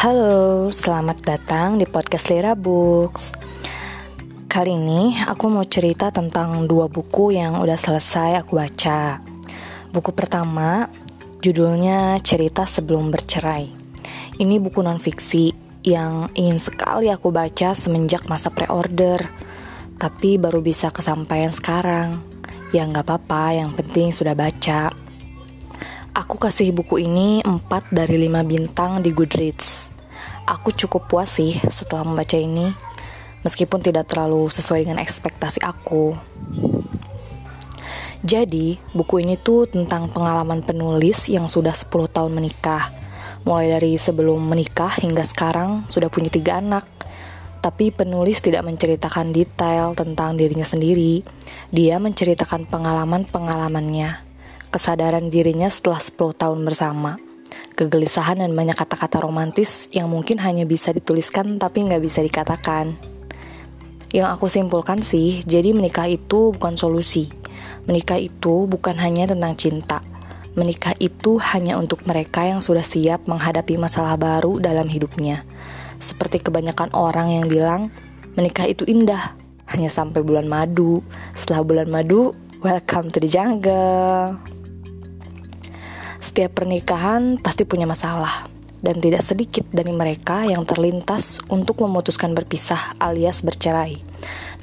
Halo, selamat datang di podcast Lira Books. Kali ini aku mau cerita tentang dua buku yang udah selesai aku baca. Buku pertama judulnya Cerita Sebelum Bercerai. Ini buku non-fiksi yang ingin sekali aku baca semenjak masa pre-order, tapi baru bisa kesampaian sekarang. Ya nggak apa-apa, yang penting sudah baca. Aku kasih buku ini 4 dari 5 bintang di Goodreads. Aku cukup puas sih setelah membaca ini, meskipun tidak terlalu sesuai dengan ekspektasi aku. Jadi, buku ini tuh tentang pengalaman penulis yang sudah 10 tahun menikah. Mulai dari sebelum menikah hingga sekarang sudah punya tiga anak. Tapi penulis tidak menceritakan detail tentang dirinya sendiri. Dia menceritakan pengalaman-pengalamannya kesadaran dirinya setelah 10 tahun bersama, kegelisahan dan banyak kata-kata romantis yang mungkin hanya bisa dituliskan tapi nggak bisa dikatakan. Yang aku simpulkan sih, jadi menikah itu bukan solusi. Menikah itu bukan hanya tentang cinta. Menikah itu hanya untuk mereka yang sudah siap menghadapi masalah baru dalam hidupnya. Seperti kebanyakan orang yang bilang, menikah itu indah, hanya sampai bulan madu. Setelah bulan madu, welcome to the jungle. Setiap pernikahan pasti punya masalah, dan tidak sedikit dari mereka yang terlintas untuk memutuskan berpisah alias bercerai.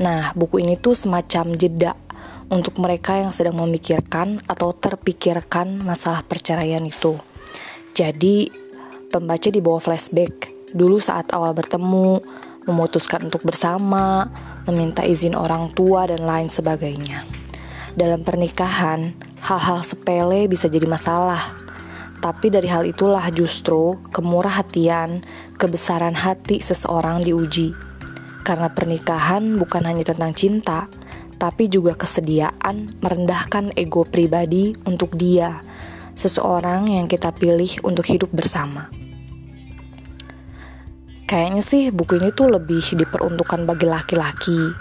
Nah, buku ini tuh semacam jeda untuk mereka yang sedang memikirkan atau terpikirkan masalah perceraian itu. Jadi, pembaca dibawa flashback dulu saat awal bertemu, memutuskan untuk bersama, meminta izin orang tua, dan lain sebagainya. Dalam pernikahan, hal-hal sepele bisa jadi masalah. Tapi dari hal itulah justru kemurah hatian, kebesaran hati seseorang diuji. Karena pernikahan bukan hanya tentang cinta, tapi juga kesediaan merendahkan ego pribadi untuk dia, seseorang yang kita pilih untuk hidup bersama. Kayaknya sih buku ini tuh lebih diperuntukkan bagi laki-laki,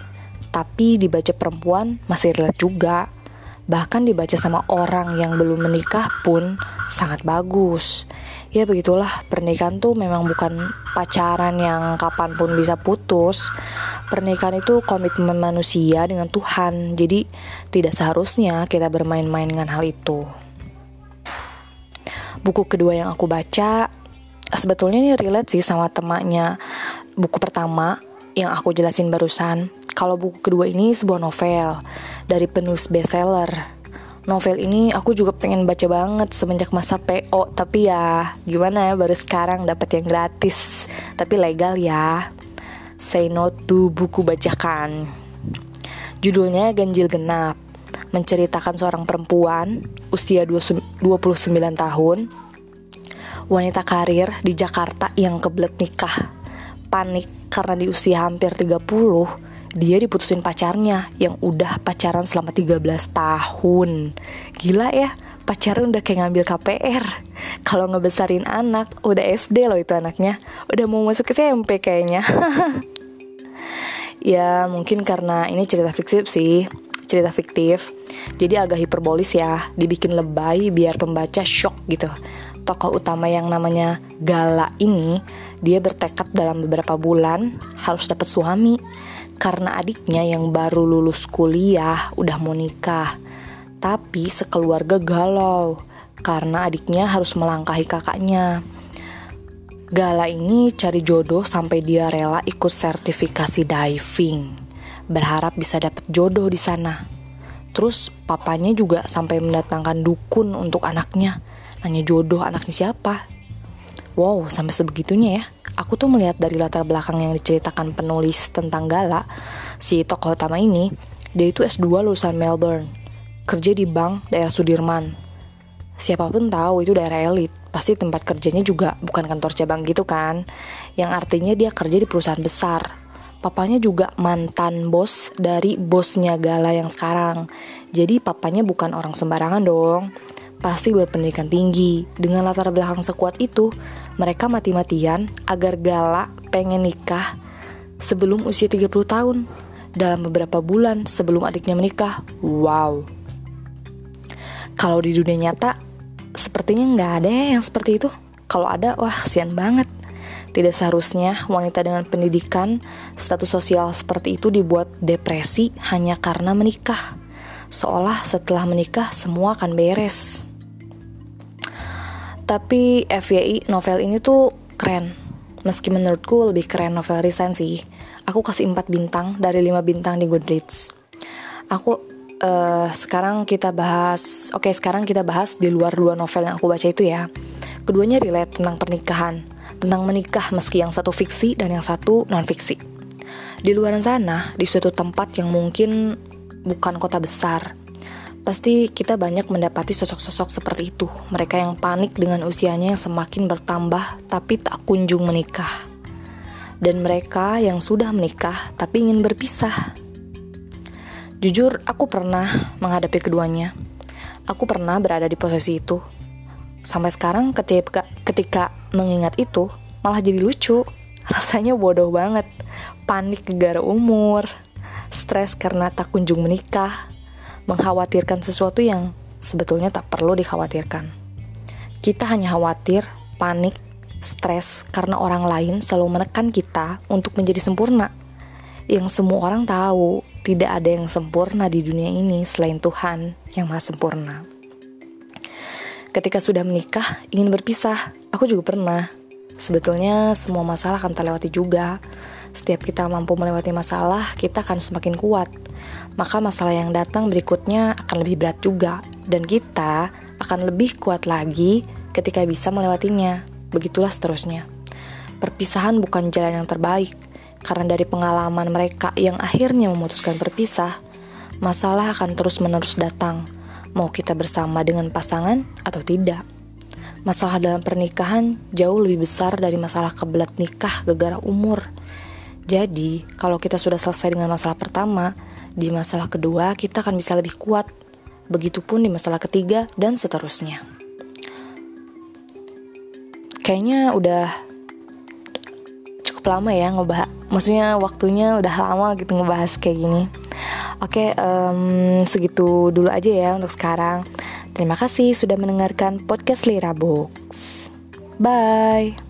tapi dibaca perempuan masih relate juga. Bahkan dibaca sama orang yang belum menikah pun sangat bagus. Ya begitulah, pernikahan tuh memang bukan pacaran yang kapan pun bisa putus. Pernikahan itu komitmen manusia dengan Tuhan, jadi tidak seharusnya kita bermain-main dengan hal itu. Buku kedua yang aku baca sebetulnya ini relate sih sama temannya buku pertama yang aku jelasin barusan. Kalau buku kedua ini sebuah novel dari penulis bestseller. Novel ini aku juga pengen baca banget semenjak masa PO, tapi ya gimana ya baru sekarang dapat yang gratis, tapi legal ya. Say no to buku bacakan. Judulnya Ganjil Genap, menceritakan seorang perempuan usia 29 tahun, wanita karir di Jakarta yang kebelet nikah. Panik karena di usia hampir 30 dia diputusin pacarnya yang udah pacaran selama 13 tahun. Gila ya, pacaran udah kayak ngambil KPR. Kalau ngebesarin anak, udah SD loh itu anaknya. Udah mau masuk SMP kayaknya. ya, mungkin karena ini cerita fiktif sih. Cerita fiktif. Jadi agak hiperbolis ya, dibikin lebay biar pembaca shock gitu. Tokoh utama yang namanya Gala ini, dia bertekad dalam beberapa bulan harus dapat suami karena adiknya yang baru lulus kuliah udah mau nikah. Tapi sekeluarga galau karena adiknya harus melangkahi kakaknya. Gala ini cari jodoh sampai dia rela ikut sertifikasi diving. Berharap bisa dapet jodoh di sana. Terus papanya juga sampai mendatangkan dukun untuk anaknya. Nanya jodoh anaknya siapa. Wow, sampai sebegitunya ya aku tuh melihat dari latar belakang yang diceritakan penulis tentang Gala, si tokoh utama ini, dia itu S2 lulusan Melbourne, kerja di bank daerah Sudirman. Siapa pun tahu itu daerah elit, pasti tempat kerjanya juga bukan kantor cabang gitu kan, yang artinya dia kerja di perusahaan besar. Papanya juga mantan bos dari bosnya Gala yang sekarang. Jadi papanya bukan orang sembarangan dong pasti berpendidikan tinggi. Dengan latar belakang sekuat itu, mereka mati-matian agar Gala pengen nikah sebelum usia 30 tahun. Dalam beberapa bulan sebelum adiknya menikah. Wow. Kalau di dunia nyata, sepertinya nggak ada yang seperti itu. Kalau ada, wah kasihan banget. Tidak seharusnya wanita dengan pendidikan, status sosial seperti itu dibuat depresi hanya karena menikah. Seolah setelah menikah semua akan beres. Tapi FYI novel ini tuh keren. Meski menurutku lebih keren novel Resign sih. Aku kasih 4 bintang dari 5 bintang di Goodreads. Aku uh, sekarang kita bahas, oke okay, sekarang kita bahas di luar dua novel yang aku baca itu ya. Keduanya relate tentang pernikahan tentang menikah meski yang satu fiksi dan yang satu non fiksi. Di luar sana, di suatu tempat yang mungkin bukan kota besar, pasti kita banyak mendapati sosok-sosok seperti itu. Mereka yang panik dengan usianya yang semakin bertambah tapi tak kunjung menikah. Dan mereka yang sudah menikah tapi ingin berpisah. Jujur, aku pernah menghadapi keduanya. Aku pernah berada di posisi itu sampai sekarang ketika ketika mengingat itu malah jadi lucu. Rasanya bodoh banget. Panik gara umur. Stres karena tak kunjung menikah. Mengkhawatirkan sesuatu yang sebetulnya tak perlu dikhawatirkan. Kita hanya khawatir panik stres karena orang lain selalu menekan kita untuk menjadi sempurna. Yang semua orang tahu tidak ada yang sempurna di dunia ini selain Tuhan yang maha sempurna ketika sudah menikah ingin berpisah. Aku juga pernah. Sebetulnya semua masalah akan terlewati juga. Setiap kita mampu melewati masalah, kita akan semakin kuat. Maka masalah yang datang berikutnya akan lebih berat juga. Dan kita akan lebih kuat lagi ketika bisa melewatinya. Begitulah seterusnya. Perpisahan bukan jalan yang terbaik. Karena dari pengalaman mereka yang akhirnya memutuskan berpisah, masalah akan terus-menerus datang mau kita bersama dengan pasangan atau tidak. Masalah dalam pernikahan jauh lebih besar dari masalah kebelat nikah gegara umur. Jadi, kalau kita sudah selesai dengan masalah pertama, di masalah kedua kita akan bisa lebih kuat. Begitupun di masalah ketiga dan seterusnya. Kayaknya udah cukup lama ya ngebahas. Maksudnya waktunya udah lama gitu ngebahas kayak gini. Oke, um, segitu dulu aja ya untuk sekarang. Terima kasih sudah mendengarkan podcast Lira Books. Bye.